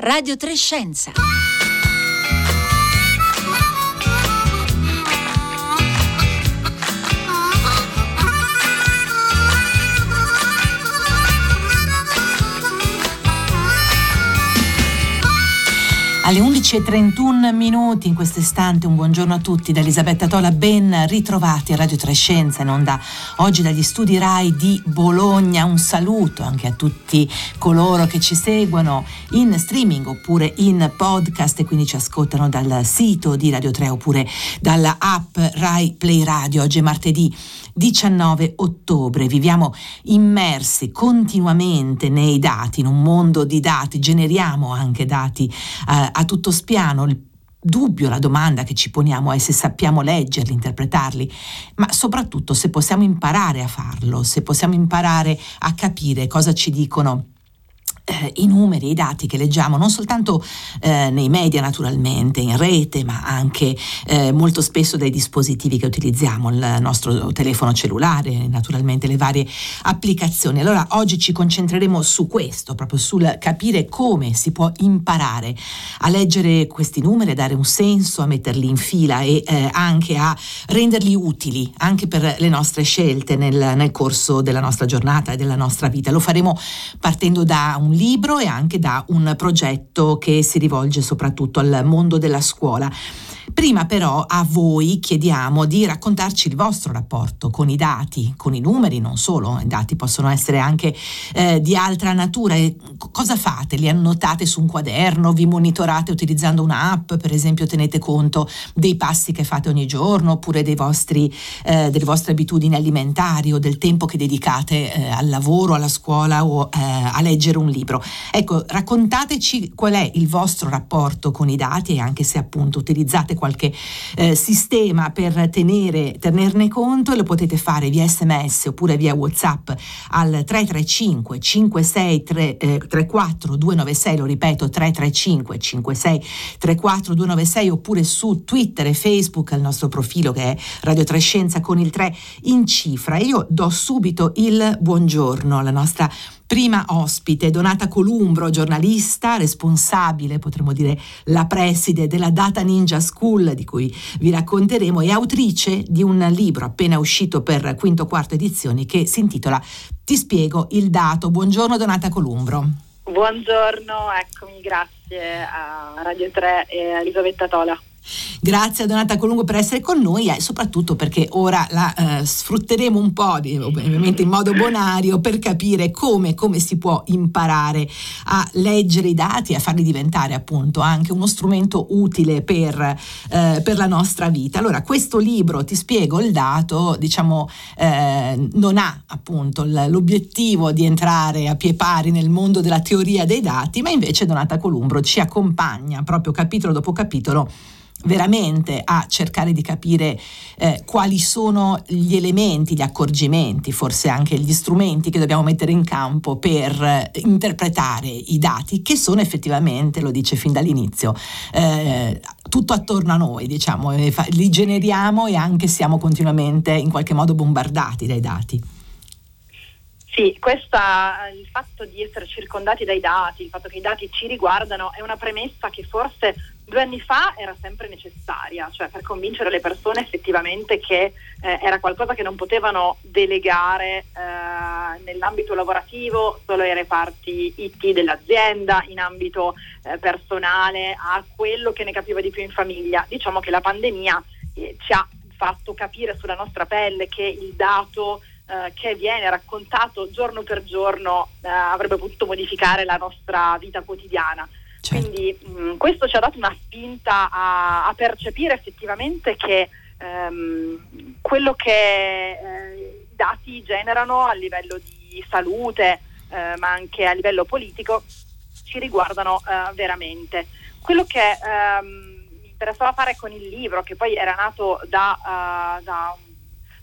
Radio Trescenza. Alle 11.31 minuti in questo istante un buongiorno a tutti da Elisabetta Tola, ben ritrovati a Radio Trescenza in onda oggi dagli studi RAI di Bologna. Un saluto anche a tutti coloro che ci seguono in streaming oppure in podcast e quindi ci ascoltano dal sito di Radio 3 oppure dalla app RAI Play Radio. Oggi è martedì 19 ottobre. Viviamo immersi continuamente nei dati, in un mondo di dati, generiamo anche dati eh, a tutto spiano. Il dubbio, la domanda che ci poniamo è se sappiamo leggerli, interpretarli, ma soprattutto se possiamo imparare a farlo, se possiamo imparare a capire cosa ci dicono eh, i numeri, i dati che leggiamo non soltanto eh, nei media naturalmente, in rete, ma anche eh, molto spesso dai dispositivi che utilizziamo, il nostro telefono cellulare, naturalmente le varie applicazioni. Allora oggi ci concentreremo su questo, proprio sul capire come si può imparare a leggere questi numeri, a dare un senso, a metterli in fila e eh, anche a renderli utili anche per le nostre scelte nel, nel corso della nostra giornata e della nostra vita. Lo faremo partendo da un libro e anche da un progetto che si rivolge soprattutto al mondo della scuola. Prima però a voi chiediamo di raccontarci il vostro rapporto con i dati, con i numeri, non solo, i dati possono essere anche eh, di altra natura. E cosa fate? Li annotate su un quaderno? Vi monitorate utilizzando un'app? Per esempio tenete conto dei passi che fate ogni giorno oppure vostri, eh, delle vostre abitudini alimentari o del tempo che dedicate eh, al lavoro, alla scuola o eh, a leggere un libro. Ecco, raccontateci qual è il vostro rapporto con i dati e anche se appunto utilizzate qualche eh, sistema per tenere, tenerne conto lo potete fare via sms oppure via whatsapp al 335 56 3, eh, 34 296 lo ripeto 335 56 34 296 oppure su twitter e facebook al nostro profilo che è Radio Trescenza con il 3 in cifra. Io do subito il buongiorno alla nostra prima ospite, Donata Columbro, giornalista, responsabile, potremmo dire la preside della Data Ninja School, di cui vi racconteremo, e autrice di un libro appena uscito per quinto quarto edizioni che si intitola Ti spiego il dato. Buongiorno Donata Columbro. Buongiorno, eccomi, grazie a Radio 3 e a Elisabetta Tola. Grazie a Donata Colungo per essere con noi e soprattutto perché ora la eh, sfrutteremo un po', di, ovviamente in modo bonario, per capire come, come, si può imparare a leggere i dati e a farli diventare appunto anche uno strumento utile per, eh, per la nostra vita. Allora, questo libro, ti spiego il dato, diciamo, eh, non ha appunto l'obiettivo di entrare a pie pari nel mondo della teoria dei dati, ma invece Donata Columbro ci accompagna proprio capitolo dopo capitolo veramente a cercare di capire eh, quali sono gli elementi, gli accorgimenti, forse anche gli strumenti che dobbiamo mettere in campo per eh, interpretare i dati che sono effettivamente, lo dice fin dall'inizio, eh, tutto attorno a noi, diciamo, li generiamo e anche siamo continuamente in qualche modo bombardati dai dati. Sì, questa, il fatto di essere circondati dai dati, il fatto che i dati ci riguardano è una premessa che forse due anni fa era sempre necessaria, cioè per convincere le persone effettivamente che eh, era qualcosa che non potevano delegare eh, nell'ambito lavorativo solo ai reparti IT dell'azienda, in ambito eh, personale, a quello che ne capiva di più in famiglia. Diciamo che la pandemia eh, ci ha fatto capire sulla nostra pelle che il dato eh, che viene raccontato giorno per giorno eh, avrebbe potuto modificare la nostra vita quotidiana. Certo. Quindi mh, mm, questo ci ha dato una spinta a, a percepire effettivamente che ehm, quello che eh, i dati generano a livello di salute, eh, ma anche a livello politico, ci riguardano eh, veramente. Quello che ehm, mi interessava fare con il libro, che poi era nato da, uh, da un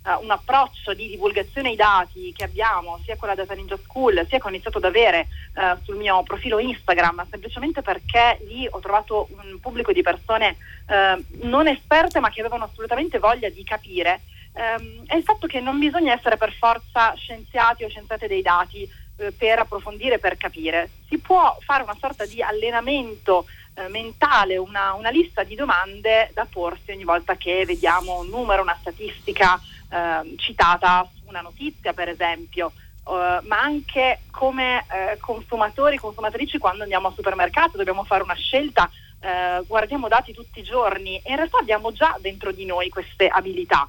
uh, un approccio di divulgazione ai dati che abbiamo sia con la Data Ninja School sia che ho iniziato ad avere uh, sul mio profilo Instagram, semplicemente perché lì ho trovato un pubblico di persone uh, non esperte ma che avevano assolutamente voglia di capire, um, è il fatto che non bisogna essere per forza scienziati o scienziate dei dati per approfondire, per capire. Si può fare una sorta di allenamento mentale, una, una, lista di domande da porsi ogni volta che vediamo un numero, una statistica eh, citata su una notizia, per esempio. Uh, ma anche come uh, consumatori, consumatrici quando andiamo al supermercato dobbiamo fare una scelta, uh, guardiamo dati tutti i giorni e in realtà abbiamo già dentro di noi queste abilità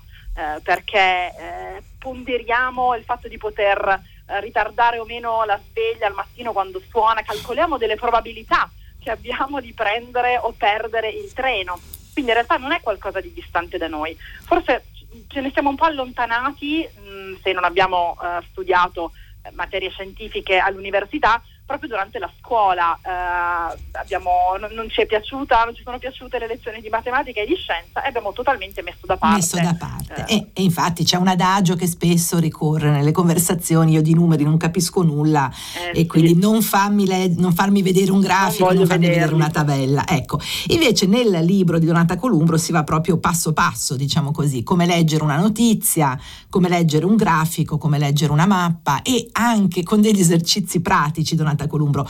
perché ponderiamo il fatto di poter ritardare o meno la sveglia al mattino quando suona, calcoliamo delle probabilità che abbiamo di prendere o perdere il treno. Quindi in realtà non è qualcosa di distante da noi. Forse ce ne siamo un po' allontanati mh, mm, se non abbiamo uh, studiato eh, materie scientifiche all'università, proprio durante la scuola eh, abbiamo, non, non, ci è piaciuta, non ci sono piaciute le lezioni di matematica e di scienza e abbiamo totalmente messo da parte. Messo da parte. Eh. E, e, infatti c'è un adagio che spesso ricorre nelle conversazioni, io di numeri non capisco nulla eh, e quindi non, le, non, farmi vedere un grafico, non, non farmi vederli. vedere una tabella. Ecco, invece nel libro di Donata Columbro si va proprio passo passo, diciamo così, come leggere una notizia, come leggere un grafico, come leggere una mappa e anche con degli esercizi pratici. Donata Samantha Columbro.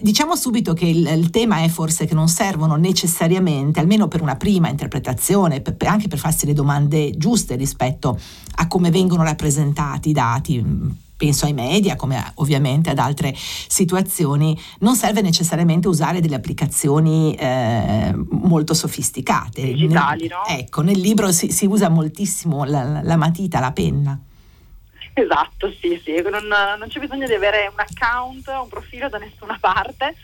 Diciamo subito che il, il, tema è forse che non servono necessariamente, almeno per una prima interpretazione, per, anche per farsi le domande giuste rispetto a come vengono rappresentati i dati penso ai media come ovviamente ad altre situazioni, non serve necessariamente usare delle applicazioni eh, molto sofisticate. Digitali, no? Ecco, nel libro si, si usa moltissimo la, la matita, la penna. Esatto, sì, sì, non, non, c'è bisogno di avere un account, un profilo da nessuna parte,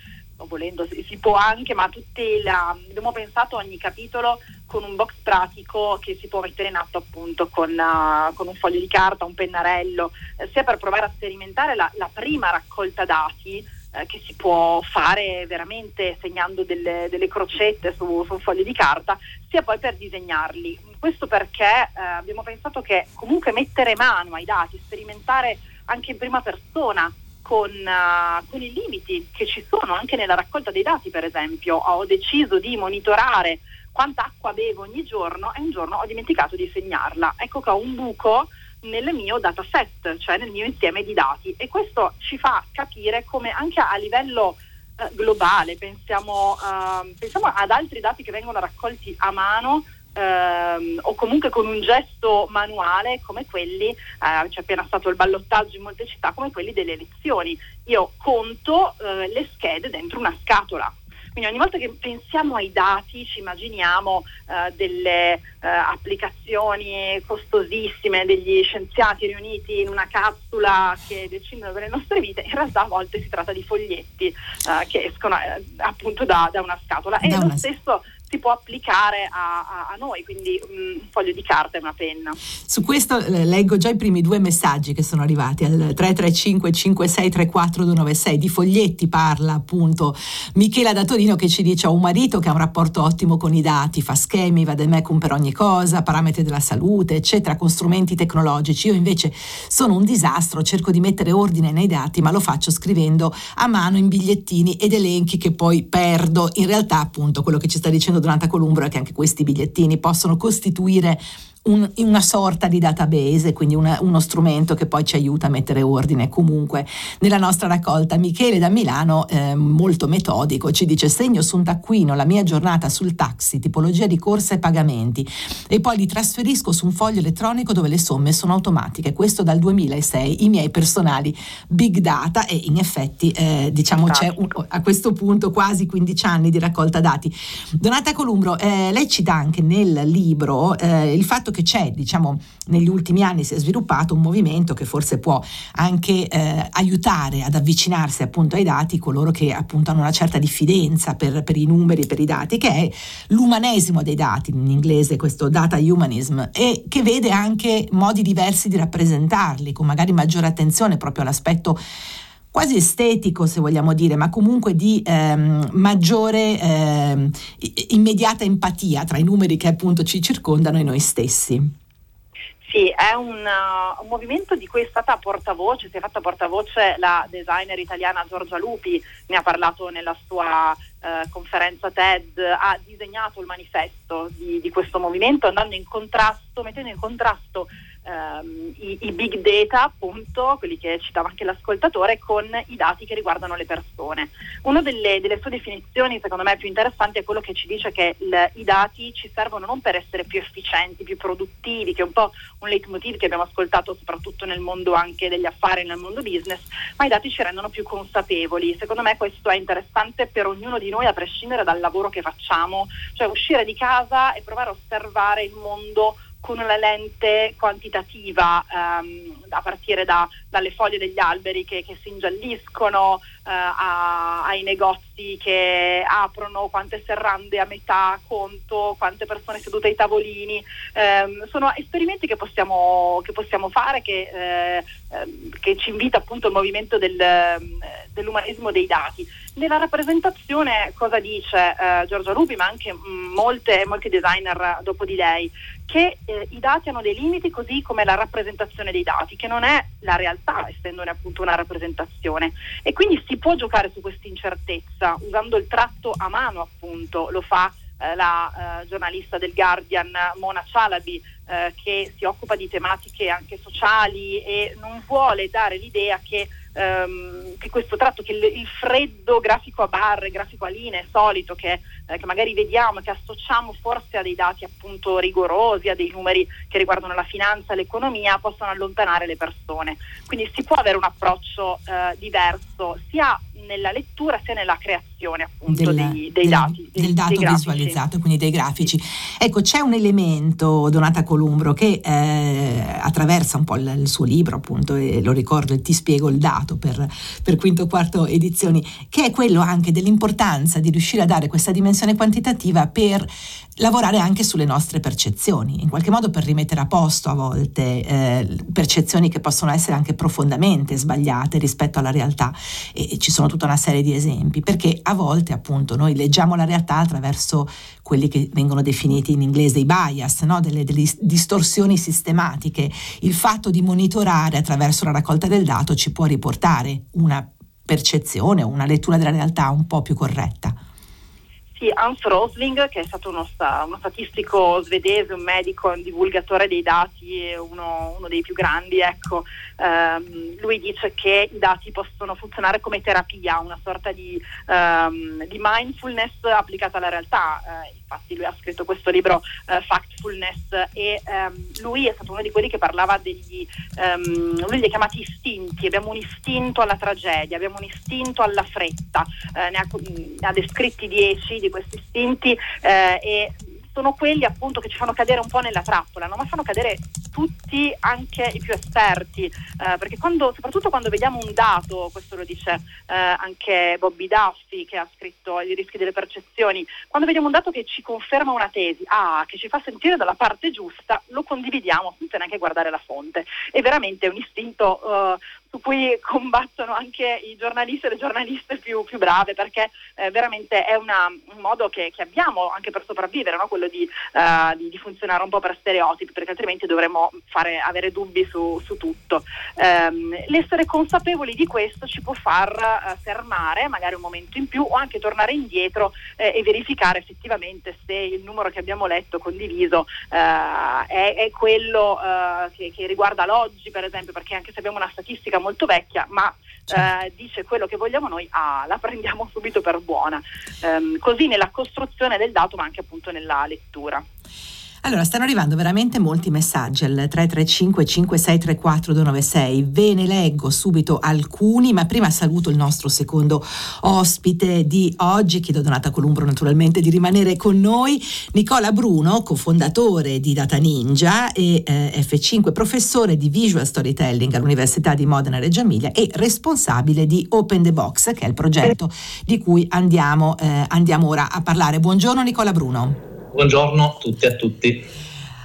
volendo si, si può anche, ma tutti la, abbiamo pensato ogni capitolo con un box pratico che si può mettere in atto appunto con, uh, con un foglio di carta, un pennarello, eh, sia per provare a sperimentare la, la prima raccolta dati eh, che si può fare veramente segnando delle, delle crocette su, su, un foglio di carta, sia poi per disegnarli. Questo perché eh, abbiamo pensato che comunque mettere mano ai dati, sperimentare anche in prima persona con, uh, con, i limiti che ci sono anche nella raccolta dei dati, per esempio, ho deciso di monitorare quanta acqua bevo ogni giorno e un giorno ho dimenticato di segnarla. Ecco che ho un buco nel mio dataset, cioè nel mio insieme di dati e questo ci fa capire come anche a livello eh, globale, pensiamo, eh, pensiamo, ad altri dati che vengono raccolti a mano ehm, o comunque con un gesto manuale come quelli, eh, c'è appena stato il ballottaggio in molte città, come quelli delle elezioni. Io conto eh, le schede dentro una scatola quindi ogni volta che pensiamo ai dati ci immaginiamo uh, delle uh, applicazioni costosissime degli scienziati riuniti in una capsula che decidono delle nostre vite, in realtà a volte si tratta di foglietti uh, che escono appunto da, da, una scatola. E una... lo stesso si può applicare a, a, a noi, quindi un foglio di carta e una penna. Su questo eh, leggo già i primi due messaggi che sono arrivati al 335 5634 296 di foglietti parla appunto Michela da Torino che ci dice ho un marito che ha un rapporto ottimo con i dati, fa schemi, va da me per ogni cosa, parametri della salute eccetera con strumenti tecnologici, io invece sono un disastro, cerco di mettere ordine nei dati ma lo faccio scrivendo a mano in bigliettini ed elenchi che poi perdo, in realtà appunto quello che ci sta dicendo durante Columbro è che anche questi bigliettini possono costituire un, una sorta di database, quindi una, uno strumento che poi ci aiuta a mettere ordine comunque nella nostra raccolta. Michele da Milano, eh, molto metodico, ci dice segno su un taccuino la mia giornata sul taxi, tipologia di corsa e pagamenti e poi li trasferisco su un foglio elettronico dove le somme sono automatiche. Questo dal 2006, i miei personali big data e in effetti eh, diciamo c'è un, a questo punto quasi 15 anni di raccolta dati. Donata Columbro, eh, lei cita anche nel libro eh, il fatto fatto che c'è, diciamo, negli ultimi anni si è sviluppato un movimento che forse può anche eh, aiutare ad avvicinarsi appunto ai dati coloro che appunto hanno una certa diffidenza per, per i numeri per i dati, che è l'umanesimo dei dati, in inglese questo data humanism, e che vede anche modi diversi di rappresentarli, con magari maggiore attenzione proprio all'aspetto quasi estetico se vogliamo dire, ma comunque di ehm, maggiore ehm, immediata empatia tra i numeri che appunto ci circondano e noi stessi. Sì, è un, uh, un, movimento di cui è stata portavoce, si è fatta portavoce la designer italiana Giorgia Lupi, ne ha parlato nella sua uh, conferenza TED, ha disegnato il manifesto di, di, questo movimento andando in contrasto, mettendo in contrasto ehm, i, i, big data, appunto, quelli che citava anche l'ascoltatore, con i dati che riguardano le persone. Una delle, delle sue definizioni, secondo me, più interessanti è quello che ci dice che il, i dati ci servono non per essere più efficienti, più produttivi, che è un po' un leitmotiv che abbiamo ascoltato soprattutto nel mondo anche degli affari, nel mondo business, ma i dati ci rendono più consapevoli. Secondo me questo è interessante per ognuno di noi a prescindere dal lavoro che facciamo, cioè uscire di casa e provare a osservare il mondo con una lente quantitativa ehm, a partire da, dalle foglie degli alberi che, che si ingialliscono, eh, a, ai negozi che aprono, quante serrande a metà conto, quante persone sedute ai tavolini. Eh, sono esperimenti che possiamo, che possiamo fare, che, eh, ehm, che, ci invita appunto il movimento del, dell'umanesimo dei dati. Nella rappresentazione cosa dice eh, Giorgia Rubi, ma anche mh, molte, molti designer dopo di lei? Che eh, i dati hanno dei limiti così come la rappresentazione dei dati, che non è la realtà, essendone appunto una rappresentazione. E quindi si può giocare su questa incertezza usando il tratto a mano, appunto, lo fa eh, la eh, giornalista del Guardian Mona Cialabi eh, che si occupa di tematiche anche sociali e non vuole dare l'idea che ehm, che questo tratto, che il, il, freddo grafico a barre, grafico a linee solito che, eh, che magari vediamo, che associamo forse a dei dati appunto rigorosi, a dei numeri che riguardano la finanza, l'economia, possono allontanare le persone. Quindi si può avere un approccio eh, diverso sia nella lettura sia nella creazione appunto del, dei, dei del, dati. Del dato dei visualizzato, quindi dei grafici. Ecco, c'è un elemento, Donata Columbro, che eh, attraversa un po' il, il, suo libro, appunto, e lo ricordo, Ti spiego il dato per, per quinto quarto edizioni, che è quello anche dell'importanza di riuscire a dare questa dimensione quantitativa per lavorare anche sulle nostre percezioni, in qualche modo per rimettere a posto a volte eh, percezioni che possono essere anche profondamente sbagliate rispetto alla realtà. E, e ci sono tutta una serie di esempi, perché a volte appunto noi leggiamo la realtà attraverso quelli che vengono definiti in inglese i bias, no? delle, delle distorsioni sistematiche. Il fatto di monitorare attraverso la raccolta del dato ci può riportare una percezione o una lettura della realtà un po' più corretta. Sì, Hans Rosling, che è stato uno, uno, statistico svedese, un medico, un divulgatore dei dati, uno, uno dei più grandi, ecco, ehm, lui dice che i dati possono funzionare come terapia, una sorta di, ehm, di mindfulness applicata alla realtà. Eh, infatti lui ha scritto questo libro eh, Factfulness e ehm, lui è stato uno di quelli che parlava degli, ehm, lui li ha chiamati istinti, abbiamo un istinto alla tragedia, abbiamo un istinto alla fretta, eh, ne, ha, ne, ha, descritti dieci di questi istinti eh, e sono quelli appunto che ci fanno cadere un po' nella trappola, no? ma fanno cadere tutti, anche i più esperti, eh, perché quando, soprattutto quando vediamo un dato, questo lo dice eh, anche Bobby Duffy che ha scritto I rischi delle percezioni, quando vediamo un dato che ci conferma una tesi, ah, che ci fa sentire dalla parte giusta, lo condividiamo senza neanche guardare la fonte. È veramente un istinto uh, su cui combattono anche i giornalisti e le giornaliste più, più brave, perché eh, veramente è una, un modo che, che, abbiamo anche per sopravvivere, no? quello di, uh, di, di, funzionare un po' per stereotipi, perché altrimenti dovremmo fare, avere dubbi su, su tutto. Um, l'essere consapevoli di questo ci può far uh, fermare magari un momento in più o anche tornare indietro eh, e verificare effettivamente se il numero che abbiamo letto, condiviso, uh, è, è, quello che, che riguarda l'oggi, per esempio, perché anche se abbiamo una statistica molto vecchia, ma certo. eh, dice quello che vogliamo noi, ah, la prendiamo subito per buona. Um, così nella costruzione del dato, ma anche appunto nella lettura. Allora, stanno arrivando veramente molti messaggi al 335 5634 296. Ve ne leggo subito alcuni, ma prima saluto il nostro secondo ospite di oggi. Chiedo a Donata Columbro naturalmente di rimanere con noi. Nicola Bruno, cofondatore di Data Ninja e eh, F5, professore di Visual Storytelling all'Università di Modena Reggio Emilia e responsabile di Open the Box, che è il progetto di cui andiamo, eh, andiamo ora a parlare. Buongiorno Nicola Bruno. Buongiorno a tutti e a tutti.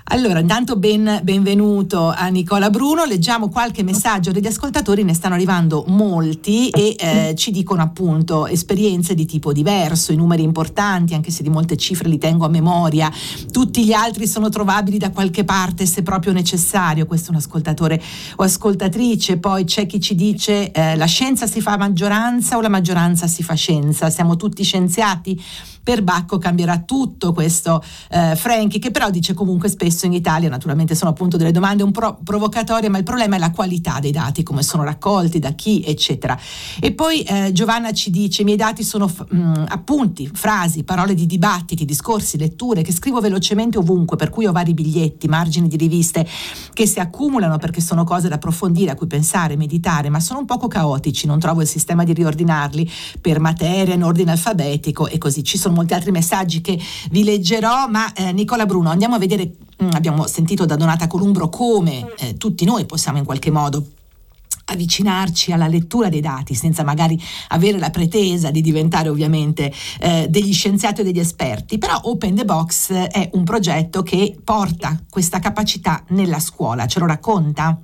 Allora, intanto ben, benvenuto a Nicola Bruno, leggiamo qualche messaggio degli ascoltatori, ne stanno arrivando molti e eh, ci dicono appunto esperienze di tipo diverso, i numeri importanti, anche se di molte cifre li tengo a memoria, tutti gli altri sono trovabili da qualche parte se proprio necessario, questo è un ascoltatore o ascoltatrice, poi c'è chi ci dice eh, la scienza si fa maggioranza o la maggioranza si fa scienza, siamo tutti scienziati? Per Bacco cambierà tutto questo eh, Frankie, che però dice comunque spesso in Italia, naturalmente sono appunto delle domande un po' provocatorie, ma il problema è la qualità dei dati, come sono raccolti, da chi, eccetera. E poi eh, Giovanna ci dice, i miei dati sono mh, mm, appunti, frasi, parole di dibattiti, discorsi, letture, che scrivo velocemente ovunque, per cui ho vari biglietti, margini di riviste che si accumulano perché sono cose da approfondire, a cui pensare, meditare, ma sono un poco caotici, non trovo il sistema di riordinarli per materia in ordine alfabetico e così. Ci sono molti altri messaggi che vi leggerò, ma eh, Nicola Bruno, andiamo a vedere, mh, mm, abbiamo sentito da Donata Columbro come eh, tutti noi possiamo in qualche modo avvicinarci alla lettura dei dati senza magari avere la pretesa di diventare ovviamente eh, degli scienziati o degli esperti, però Open the Box è un progetto che porta questa capacità nella scuola, ce lo racconta?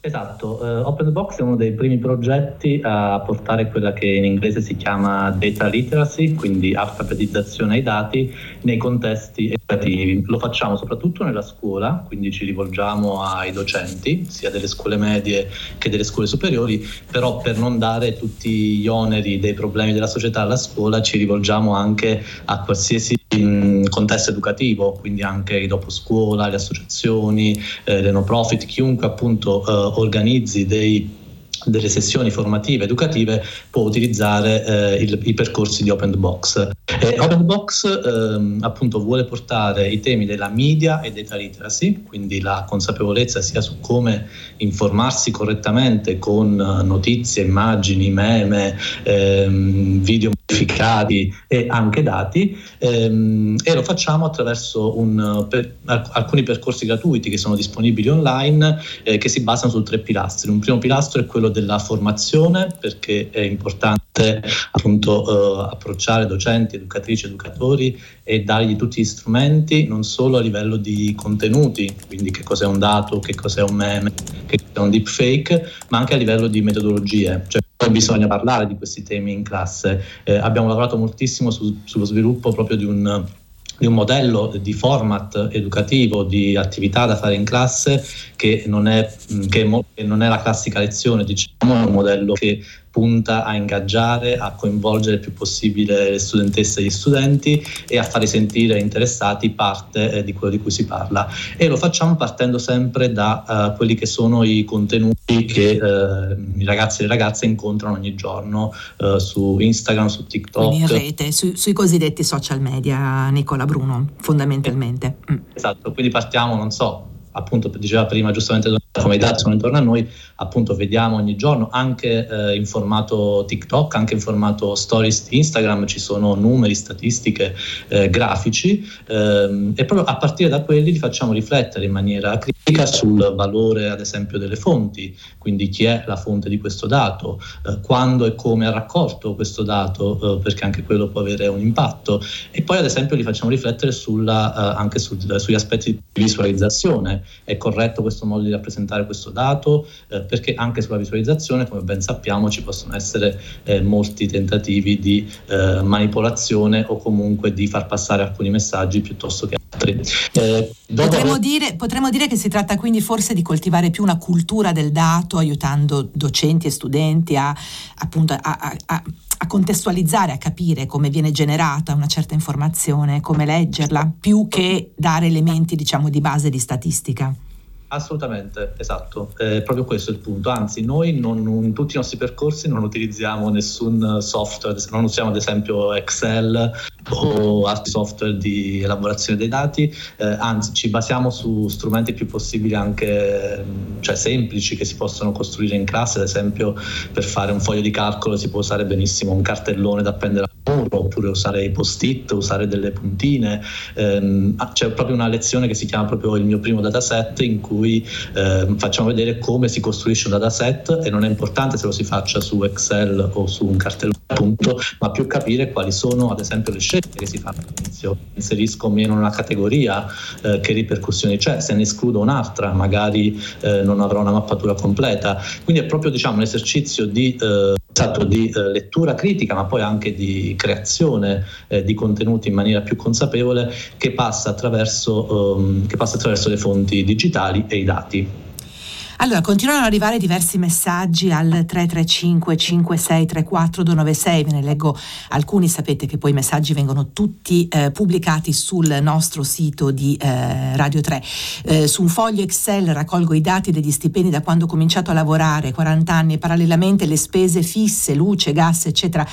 Esatto, uh, Open Box è uno dei primi progetti a portare quella che in inglese si chiama data literacy, quindi alfabetizzazione ai dati nei contesti educativi. Lo facciamo soprattutto nella scuola, quindi ci rivolgiamo ai docenti, sia delle scuole medie che delle scuole superiori, però per non dare tutti gli oneri dei problemi della società alla scuola ci rivolgiamo anche a qualsiasi in contesto educativo, quindi anche i dopo scuola, le associazioni, eh, le no profit, chiunque appunto eh, organizzi dei delle sessioni formative educative può utilizzare eh, il, i percorsi di Open Box. Eh, Open Box ehm, appunto vuole portare i temi della media e data literacy, quindi la consapevolezza sia su come informarsi correttamente con notizie, immagini, meme, ehm, video modificati e anche dati ehm, e lo facciamo attraverso un, per, alcuni percorsi gratuiti che sono disponibili online eh, che si basano su tre pilastri. Un primo pilastro è quello della formazione perché è importante appunto eh, approcciare docenti, educatrici, educatori e dargli tutti gli strumenti non solo a livello di contenuti, quindi che cos'è un dato, che cos'è un meme, che cos'è un deepfake, ma anche a livello di metodologie. Cioè, bisogna parlare di questi temi in classe. Eh, abbiamo lavorato moltissimo su, sullo sviluppo proprio di un, di un modello di format educativo, di attività da fare in classe che non è, che non è la classica lezione, diciamo, è un modello che punta a ingaggiare, a coinvolgere il più possibile le studentesse e gli studenti e a farli sentire interessati parte eh, di quello di cui si parla. E lo facciamo partendo sempre da uh, quelli che sono i contenuti che uh, i ragazzi e le ragazze incontrano ogni giorno uh, su Instagram, su TikTok. Quindi in rete, su, sui cosiddetti social media, Nicola Bruno, fondamentalmente. Mm. Esatto, quindi partiamo, non so, appunto diceva prima giustamente come i dati sono intorno a noi, appunto vediamo ogni giorno anche eh, in formato TikTok, anche in formato stories di Instagram ci sono numeri, statistiche, eh, grafici ehm, e proprio a partire da quelli li facciamo riflettere in maniera critica sul valore ad esempio delle fonti, quindi chi è la fonte di questo dato, eh, quando e come ha raccolto questo dato, eh, perché anche quello può avere un impatto e poi ad esempio li facciamo riflettere sulla, eh, anche sul, sugli aspetti di visualizzazione, è corretto questo modo di rappresentare questo dato, eh, perché anche sulla visualizzazione, come ben sappiamo, ci possono essere eh, molti tentativi di eh, manipolazione o comunque di far passare alcuni messaggi piuttosto che altri. Eh, potremmo, dire, potremmo, dire, che si tratta quindi forse di coltivare più una cultura del dato, aiutando docenti e studenti a, appunto, a, a, a contestualizzare, a capire come viene generata una certa informazione, come leggerla, più che dare elementi diciamo, di base di statistica. Assolutamente, esatto, è proprio questo il punto. Anzi, noi non, in tutti i nostri percorsi non utilizziamo nessun software, non usiamo ad esempio Excel o altri software di elaborazione dei dati, eh, anzi ci basiamo su strumenti più possibili anche cioè, semplici che si possono costruire in classe, ad esempio per fare un foglio di calcolo si può usare benissimo un cartellone da appendere oppure usare i post-it, usare delle puntine. Eh, c'è proprio una lezione che si chiama proprio il mio primo dataset in cui eh, facciamo vedere come si costruisce un dataset e non è importante se lo si faccia su Excel o su un cartellone appunto, ma più capire quali sono ad esempio le scelte che si fanno all'inizio. Inserisco meno una categoria, eh, che ripercussioni c'è, se ne escludo un'altra magari eh, non avrò una mappatura completa. Quindi è proprio diciamo, un esercizio di, esatto, di eh, lettura critica ma poi anche di creazione eh, di contenuti in maniera più consapevole che passa um, che passa attraverso le fonti digitali e i dati. Allora, continuano ad arrivare diversi messaggi al 335 5634 296, ve ne leggo alcuni, sapete che poi i messaggi vengono tutti eh, pubblicati sul nostro sito di eh, Radio 3. Eh, su un foglio Excel raccolgo i dati degli stipendi da quando ho cominciato a lavorare, 40 anni, e parallelamente le spese fisse, luce, gas, eccetera.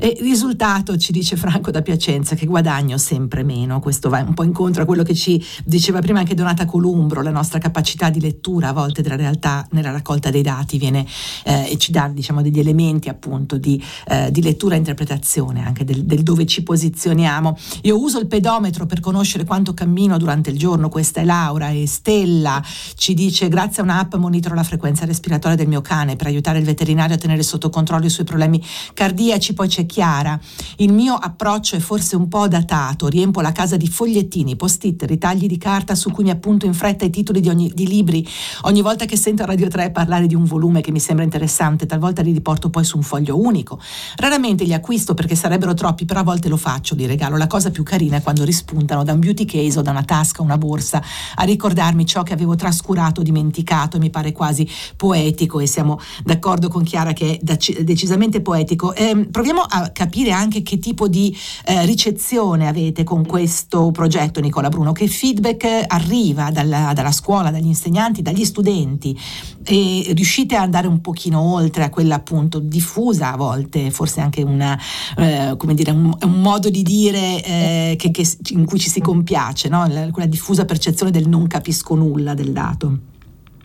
E risultato, ci dice Franco da Piacenza, che guadagno sempre meno. Questo va un po' incontro a quello che ci diceva prima anche Donata Columbro, la nostra capacità di lettura a volte della realtà realtà nella raccolta dei dati viene eh, e ci dà diciamo, degli elementi appunto di, eh, di lettura e interpretazione anche del, del, dove ci posizioniamo. Io uso il pedometro per conoscere quanto cammino durante il giorno, questa è Laura e Stella ci dice grazie a un'app monitoro la frequenza respiratoria del mio cane per aiutare il veterinario a tenere sotto controllo i suoi problemi cardiaci, poi c'è Chiara, il mio approccio è forse un po' datato, riempo la casa di fogliettini, post-it, ritagli di carta su cui mi appunto in fretta i titoli di, ogni, di libri. Ogni volta che sento a Radio 3 parlare di un volume che mi sembra interessante, talvolta li riporto poi su un foglio unico. Raramente li acquisto perché sarebbero troppi, però a volte lo faccio, li regalo. La cosa più carina è quando rispuntano da un beauty case o da una tasca, una borsa, a ricordarmi ciò che avevo trascurato, dimenticato e mi pare quasi poetico e siamo d'accordo con Chiara che è decisamente poetico. Eh, proviamo a capire anche che tipo di eh, ricezione avete con questo progetto, Nicola Bruno, che feedback arriva dalla, dalla scuola, dagli insegnanti, dagli studenti avanti e riuscite ad andare un pochino oltre a quella appunto diffusa a volte, forse anche una, eh, come dire, un, un, modo di dire eh, che, che, in cui ci si compiace, no? quella diffusa percezione del non capisco nulla del dato.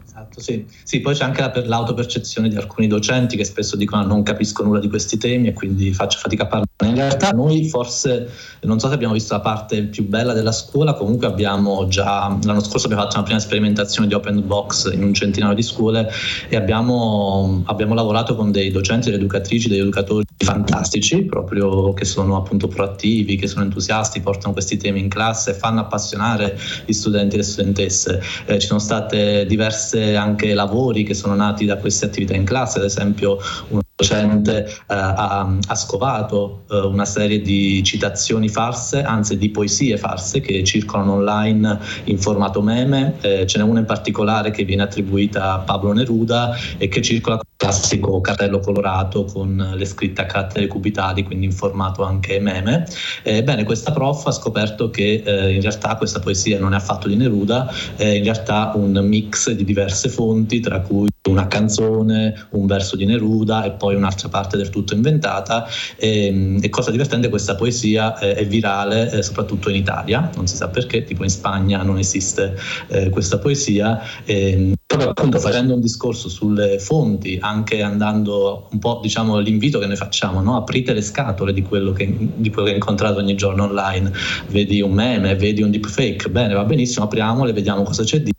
Esatto, sì. sì. poi c'è anche la, l'autopercezione di alcuni docenti che spesso dicono non capisco nulla di questi temi e quindi faccio fatica a parlare. In realtà noi forse, non so se abbiamo visto la parte più bella della scuola, comunque abbiamo già, l'anno scorso abbiamo fatto una prima sperimentazione di open box in un centinaio di scuole e abbiamo, abbiamo lavorato con dei docenti, delle educatrici, degli educatori fantastici, proprio che sono appunto proattivi, che sono entusiasti, portano questi temi in classe fanno appassionare gli studenti e le studentesse. Eh, ci sono state diverse anche lavori che sono nati da queste attività in classe, ad esempio un docente eh, ha, ha, scovato eh, una serie di citazioni farse, anzi di poesie farse che circolano online in formato meme, eh, ce n'è una in particolare che viene attribuita a Pablo Neruda e che circola con il classico cartello colorato con le scritte a caratteri cubitali, quindi in formato anche meme. Ebbene, questa prof ha scoperto che eh, in realtà questa poesia non è affatto di Neruda, è in realtà un mix di diverse fonti, tra cui una canzone, un verso di Neruda e poi un'altra parte del tutto inventata. E, e cosa divertente, questa poesia è, è virale eh, soprattutto in Italia, non si sa perché, tipo in Spagna non esiste eh, questa poesia. E, proprio appunto facendo un discorso sulle fonti, anche andando un po' diciamo l'invito che noi facciamo, no? aprite le scatole di quello, che, di quello che incontrate ogni giorno online, vedi un meme, vedi un deepfake, bene va benissimo, apriamole, vediamo cosa c'è dietro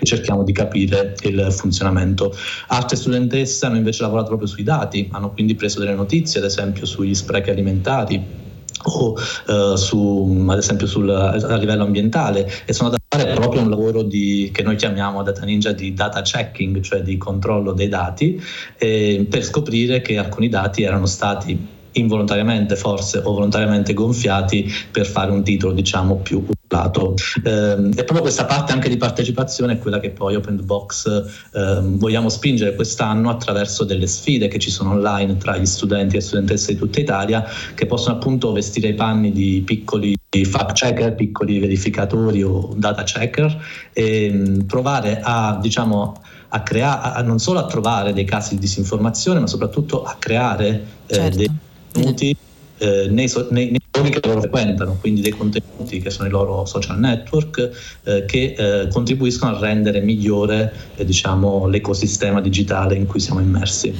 e cerchiamo di capire il funzionamento. Altre studentesse hanno invece lavorato proprio sui dati, hanno quindi preso delle notizie, ad esempio sugli sprechi alimentari o uh, su, ad esempio sul, a livello ambientale e sono da fare proprio un lavoro di, che noi chiamiamo Data Ninja di data checking, cioè di controllo dei dati, eh, per scoprire che alcuni dati erano stati involontariamente forse o volontariamente gonfiati per fare un titolo diciamo più lato. Eh, e proprio questa parte anche di partecipazione è quella che poi Open the Box eh, vogliamo spingere quest'anno attraverso delle sfide che ci sono online tra gli studenti e studentesse di tutta Italia che possono appunto vestire i panni di piccoli fact checker, piccoli verificatori o data checker e mm, provare a diciamo a creare, non solo a trovare dei casi di disinformazione, ma soprattutto a creare eh, certo. dei contenuti eh, nei, nei, nei giorni che loro frequentano, quindi dei contenuti che sono i loro social network eh, che eh, contribuiscono a rendere migliore eh, diciamo, l'ecosistema digitale in cui siamo immersi.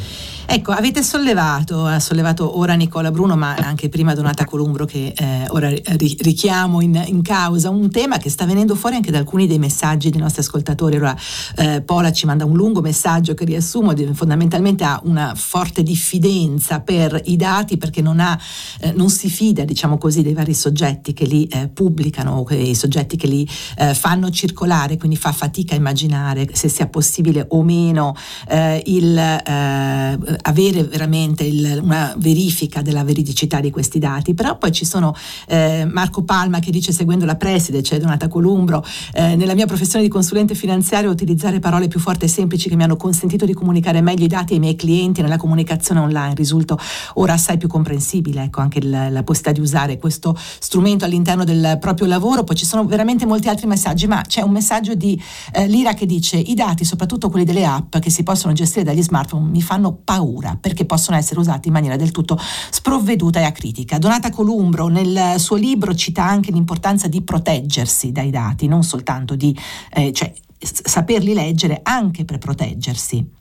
Ecco, avete sollevato, ha sollevato ora Nicola Bruno, ma anche prima Donata Columbro che eh, ora richiamo in, in, causa, un tema che sta venendo fuori anche da alcuni dei messaggi dei nostri ascoltatori. Ora eh, Pola ci manda un lungo messaggio che riassumo, fondamentalmente ha una forte diffidenza per i dati perché non, ha, eh, non si fida, diciamo così, dei vari soggetti che li eh, pubblicano, i soggetti che li eh, fanno circolare, quindi fa fatica a immaginare se sia possibile o meno eh, il avere veramente il, una verifica della veridicità di questi dati, però poi ci sono eh, Marco Palma che dice seguendo la preside, c'è Donata Columbro, eh, nella mia professione di consulente finanziario utilizzare parole più forti e semplici che mi hanno consentito di comunicare meglio i dati ai miei clienti nella comunicazione online, risulto ora assai più comprensibile, ecco anche la, la possibilità di usare questo strumento all'interno del proprio lavoro, poi ci sono veramente molti altri messaggi, ma c'è un messaggio di eh, Lira che dice i dati, soprattutto quelli delle app che si possono gestire dagli smartphone, mi fanno paura perché possono essere usati in maniera del tutto sprovveduta e acritica. Donata Columbro nel suo libro cita anche l'importanza di proteggersi dai dati, non soltanto di eh, cioè, saperli leggere anche per proteggersi.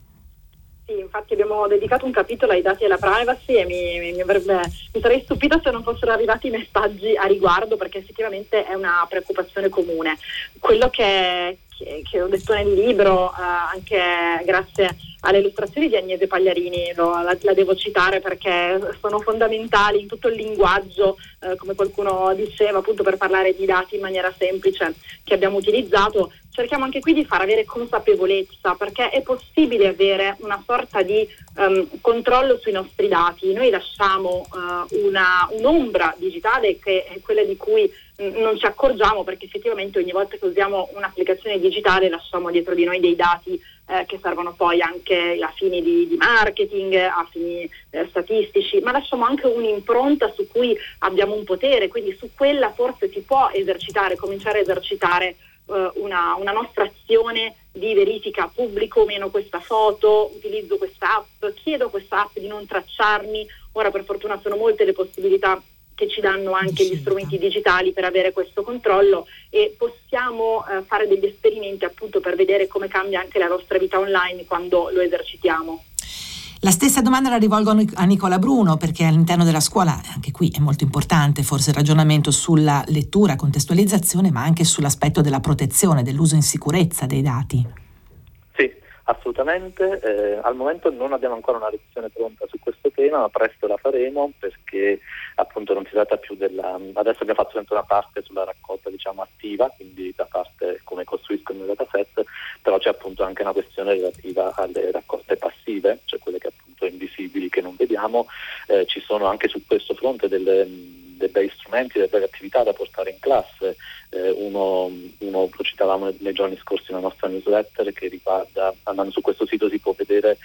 Sì, infatti abbiamo dedicato un capitolo ai dati e alla privacy e mi, mi, mi, avrebbe, mi, sarei stupita se non fossero arrivati messaggi a riguardo perché effettivamente è una preoccupazione comune. Quello che, che, che ho detto nel libro, eh, anche grazie alle illustrazioni di Agnese Pagliarini, lo, la, la, devo citare perché sono fondamentali in tutto il linguaggio, eh, come qualcuno diceva, appunto per parlare di dati in maniera semplice che abbiamo utilizzato cerchiamo anche qui di far avere consapevolezza perché è possibile avere una sorta di um, controllo sui nostri dati. Noi lasciamo uh, una, un'ombra digitale che è quella di cui non ci accorgiamo perché effettivamente ogni volta che usiamo un'applicazione digitale lasciamo dietro di noi dei dati eh, che servono poi anche a fini di, di marketing, a fini eh, statistici, ma lasciamo anche un'impronta su cui abbiamo un potere, quindi su quella forse si può esercitare, cominciare a esercitare eh, una, una, nostra azione di verifica pubblico o meno questa foto, utilizzo questa app, chiedo questa app di non tracciarmi, ora per fortuna sono molte le possibilità che ci danno anche gli strumenti digitali per avere questo controllo e possiamo eh, fare degli esperimenti appunto per vedere come cambia anche la nostra vita online quando lo esercitiamo. La stessa domanda la rivolgo a Nicola Bruno perché all'interno della scuola, anche qui è molto importante forse il ragionamento sulla lettura, contestualizzazione, ma anche sull'aspetto della protezione, dell'uso in sicurezza dei dati. Assolutamente. Eh, al momento non abbiamo ancora una lezione pronta su questo tema, ma presto la faremo perché appunto non si tratta più della... Adesso abbiamo fatto una parte sulla raccolta diciamo attiva, quindi da parte come costruisco il mio dataset, però c'è appunto anche una questione relativa alle raccolte passive, cioè quelle che appunto invisibili che non vediamo, eh, ci sono anche su questo fronte delle, dei bei strumenti, delle belle attività da portare in classe. Eh, uno, uno, lo citavamo nei giorni scorsi nella nostra newsletter che riguarda, andando su questo sito si può vedere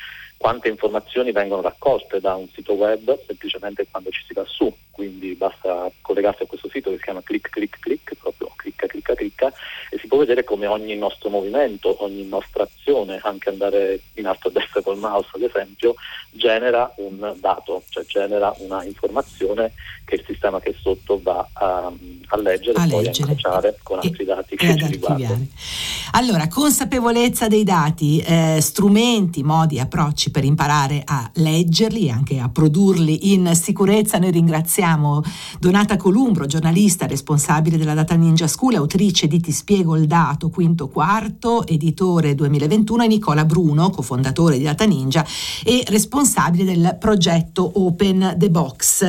quante informazioni vengono raccolte da un sito web semplicemente quando ci si va su, quindi basta collegarsi a questo sito che si chiama click click click, proprio clicca clicca clicca e si può vedere come ogni nostro movimento, ogni nostra azione, anche andare in alto a destra col mouse ad esempio, genera un dato, cioè genera una informazione che il sistema che è sotto va a, a leggere e poi a incrociare con altri dati che ci riguardano. Allora, consapevolezza dei dati, eh, strumenti, modi, approcci per imparare a leggerli e anche a produrli in sicurezza. Noi ringraziamo Donata Columbro, giornalista responsabile della Data Ninja School, autrice di Ti spiego il dato, quinto quarto, editore 2021, e Nicola Bruno, cofondatore di Data Ninja e responsabile del progetto Open the Box.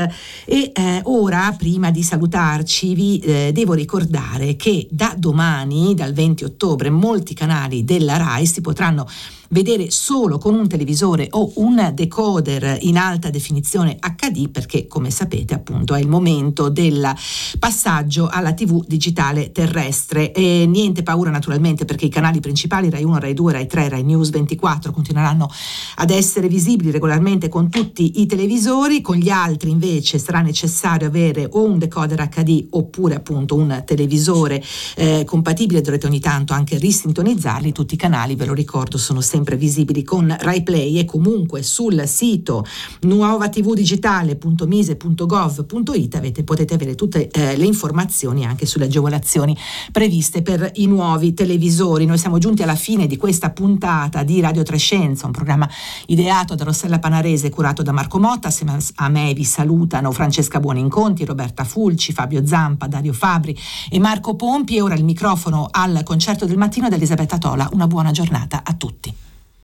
E eh, ora, prima di salutarci, vi eh, devo ricordare che da domani, dal 20 ottobre, molti canali della RAI si potranno vedere solo con un televisore o un decoder in alta definizione HD perché come sapete appunto è il momento del passaggio alla TV digitale terrestre. E niente paura naturalmente perché i canali principali Rai 1, Rai 2, Rai 3, Rai News 24 continueranno ad essere visibili regolarmente con tutti i televisori, con gli altri invece sarà necessario avere o un decoder HD oppure appunto un televisore eh, compatibile, dovrete ogni tanto anche risintonizzarli, tutti i canali ve lo ricordo sono sempre sempre visibili con RaiPlay e comunque sul sito nuovatvdigitale.mise.gov.it avete, potete avere tutte eh, le informazioni anche sulle agevolazioni previste per i nuovi televisori. Noi siamo giunti alla fine di questa puntata di Radio Trescenza, un programma ideato da Rossella Panarese e curato da Marco Motta. Assieme a me vi salutano Francesca Buoninconti, Roberta Fulci, Fabio Zampa, Dario Fabri e Marco Pompi. E ora il microfono al concerto del mattino da Elisabetta Tola. Una buona giornata a tutti.